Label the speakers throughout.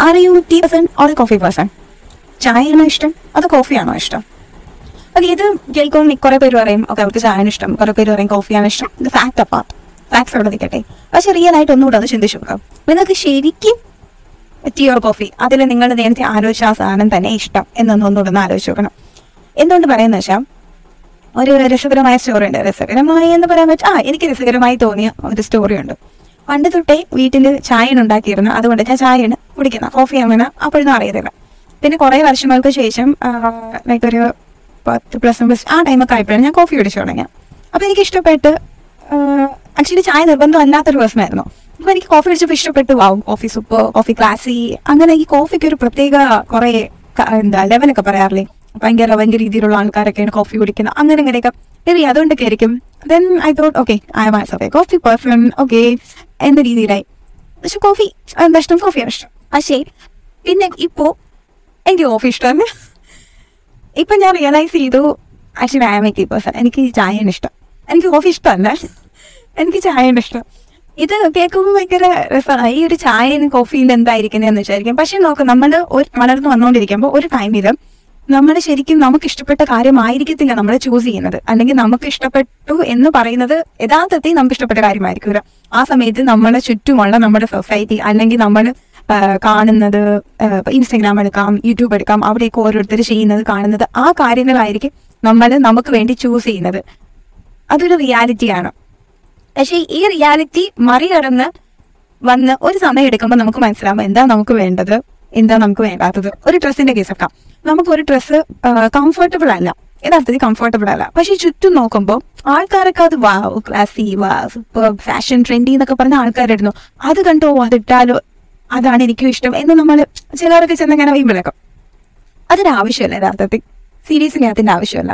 Speaker 1: Are you tea person or coffee person ചായയാണോ ഇഷ്ടം? അതോ കോഫിയാണോ ഇഷ്ടം? ഓക്കെ ഇത് കേൾക്കുമ്പോൾ കുറെ പേര് പറയും ഓക്കെ അവർക്ക് ചായയാണ് ഇഷ്ടം. കുറെ പേര് പറയും കോഫിയാണ് ഇഷ്ടം. ഇത് ഫാക്ട് അപ്പാർട്ട് ഫാക്ട്സ് അവിടെ നിൽക്കട്ടെ. പക്ഷെ റിയൽ ആയിട്ട് ഒന്നുകൂടെ അത് ചിന്തിച്ചു നോക്കാം. നിങ്ങൾക്ക് ശരിക്കും ടീ ഓർ കോഫി അതിൽ നിങ്ങൾ നേരത്തെ ആലോചിച്ച ആ സാധനം തന്നെ ഇഷ്ടം എന്നൊന്നും ഒന്നുകൂടെ ഒന്ന് ആലോചിച്ച് നോക്കണം. എന്തുകൊണ്ട് പറയുന്നത് വെച്ചാൽ ഒരു രസകരമായ സ്റ്റോറി ഉണ്ട്. രസകരമായി എന്ന് പറയാൻ പറ്റും ആ എനിക്ക് രസകരമായി തോന്നിയ ഒരു സ്റ്റോറി ഉണ്ട്. പണ്ട് തൊട്ടേ വീട്ടിൽ ചായ ഉണ്ടാക്കിയിരുന്നു അതുകൊണ്ട് ഞാൻ ചായയാണ് കുടിക്കുന്നത് കോഫി അങ്ങനെ അപ്പോഴൊന്നും അറിയത്തില്ല. പിന്നെ കുറേ വർഷങ്ങൾക്ക് ശേഷം ലൈക്ക് ഒരു പത്ത് പ്ലസ് പ്ലസ് ആ ടൈമൊക്കെ ആയപ്പോഴാണ് ഞാൻ കോഫി കുടിച്ചു തുടങ്ങിയത്. അപ്പോൾ എനിക്ക് ഇഷ്ടപ്പെട്ട് ആക്ച്വലി ചായ നിർബന്ധം അല്ലാത്തൊരു പേഴ്സണായിരുന്നു അപ്പോൾ എനിക്ക് കോഫി കുടിച്ചപ്പോൾ ഇഷ്ടപ്പെട്ടു. ആവും കോഫി സൂപ്പ് കോഫി ക്ലാസി അങ്ങനെ ഈ കോഫിക്ക് ഒരു പ്രത്യേക കുറേ എന്താ ലെവലൊക്കെ പറയാറില്ലേ? ഭയങ്കര ഭയങ്കര രീതിയിലുള്ള ആൾക്കാരൊക്കെയാണ് കോഫി കുടിക്കുന്നത്. അങ്ങനെ ഇങ്ങനെയൊക്കെ. മേബി അതുകൊണ്ടൊക്കെ ആയിരിക്കും then I thought okay I am sorry coffee perfume okay എന്ന രീതിയിലായി. പക്ഷെ കോഫി എന്താ ഇഷ്ടം കോഫിയാണ് ഇഷ്ടം. പക്ഷേ പിന്നെ ഇപ്പോ എനിക്ക് കോഫി ഇഷ്ടമാണ് ഇപ്പൊ ഞാൻ റിയലൈസ് ചെയ്തു ആക്ച്വലി ഐ ആം എ എനിക്ക് ചായയാണ് ഇഷ്ടം. എനിക്ക് കോഫി ഇഷ്ടമല്ല. എനിക്ക് ചായയാണ് ഇഷ്ടം. ഇത് കേൾക്കുമ്പോൾ ഭയങ്കര രസമാണ്. ഈ ഒരു ചായയും കോഫിയിൽ എന്തായിരിക്കുന്നതെന്ന് വിചാരിക്കും. പക്ഷെ നോക്ക് നമ്മൾ വളർന്നു വന്നുകൊണ്ടിരിക്കുമ്പോൾ ഒരു ടൈമിൽ നമ്മൾ ശരിക്കും നമുക്ക് ഇഷ്ടപ്പെട്ട കാര്യമായിരിക്കത്തില്ല നമ്മൾ ചൂസ് ചെയ്യുന്നത്. അല്ലെങ്കിൽ നമുക്ക് ഇഷ്ടപ്പെട്ടു എന്ന് പറയുന്നത് യഥാർത്ഥത്തിൽ നമുക്ക് ഇഷ്ടപ്പെട്ട കാര്യമായിരിക്കില്ല ആ സമയത്ത് നമ്മളെ ചുറ്റുമുള്ള നമ്മുടെ സൊസൈറ്റി അല്ലെങ്കിൽ നമ്മൾ കാണുന്നത് ഇൻസ്റ്റഗ്രാം എടുക്കാം യൂട്യൂബ് എടുക്കാം അവിടെയൊക്കെ ഓരോരുത്തർ ചെയ്യുന്നത് കാണുന്നത് ആ കാര്യങ്ങളായിരിക്കും നമ്മൾ നമുക്ക് വേണ്ടി ചൂസ് ചെയ്യുന്നത്. അതൊരു റിയാലിറ്റിയാണ് പക്ഷേ ഈ റിയാലിറ്റി മറികടന്ന് വന്ന് ഒരു സമയം എടുക്കുമ്പോൾ നമുക്ക് മനസ്സിലാവും എന്താ നമുക്ക് വേണ്ടത് എന്താ നമുക്ക് വേണ്ടാത്തത്. ഒരു ഡ്രസ്സിന്റെ കേസ് എടുക്കാം. നമുക്ക് ഒരു ഡ്രസ്സ് കംഫർട്ടബിൾ അല്ല. യഥാർത്ഥത്തിൽ കംഫർട്ടബിൾ അല്ല. പക്ഷെ ചുറ്റും നോക്കുമ്പോൾ ആൾക്കാരൊക്കെ അത് വാ ക്ലാസി വാ സൂപ്പർ ഫാഷൻ ട്രെൻഡി എന്നൊക്കെ പറഞ്ഞ ആൾക്കാരായിരുന്നു അത് കണ്ടോ അതിട്ടാലോ അതാണ് എനിക്കും ഇഷ്ടം എന്ന് നമ്മൾ ചിലവർക്ക് ചെന്നങ്ങനെ വീമ്പിളക്കും അതിന് ആവശ്യമില്ല യഥാർത്ഥത്തിൽ. സീരിയസ്ലി അതിന്റെ ആവശ്യമില്ല.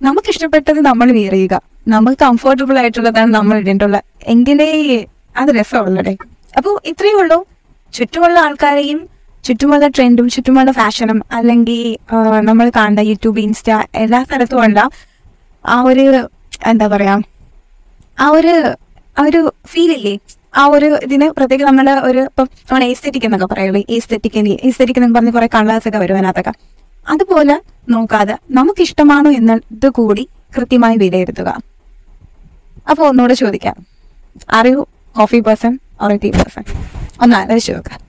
Speaker 1: നമുക്ക് ഇഷ്ടപ്പെട്ടത് നമ്മൾ വെയർ ചെയ്യുക നമുക്ക് കംഫർട്ടബിൾ ആയിട്ടുള്ളതാണ് നമ്മൾ ഇടേണ്ടുള്ള. എങ്കിലേ അത് രസമുള്ളടേ. അപ്പോൾ ഇത്രയേ ഉള്ളൂ. ചുറ്റുമുള്ള ആൾക്കാരെയും ചുറ്റുമുള്ള ട്രെൻഡും ചുറ്റുമുള്ള ഫാഷനും അല്ലെങ്കിൽ നമ്മൾ കാണുന്ന യൂട്യൂബ് ഇൻസ്റ്റ എല്ലാ സ്ഥലത്തും ഉള്ള ആ ഒരു എന്താ പറയാ ആ ഒരു ആ ഒരു ഫീൽ ഇല്ലേ? ആ ഒരു ഇതിന് പ്രത്യേകം നമ്മൾ ഒരു ഇപ്പം നമ്മൾ എസ്തെറ്റിക് എന്നൊക്കെ പറയുള്ളൂ. ഈസ്തെറ്റിക് ഈസ്തെറ്റിക് എന്ന് പറഞ്ഞ് കുറെ കളേഴ്സ് ഒക്കെ വരും അതിനകത്തൊക്കെ. അതുപോലെ നോക്കാതെ നമുക്ക് ഇഷ്ടമാണോ എന്നത് കൂടി കൃത്യമായി വിലയിരുത്തുക. അപ്പോൾ ഒന്നുകൂടെ ചോദിക്കാം. Are you coffee person or tea person ഒന്ന് നോക്കാം.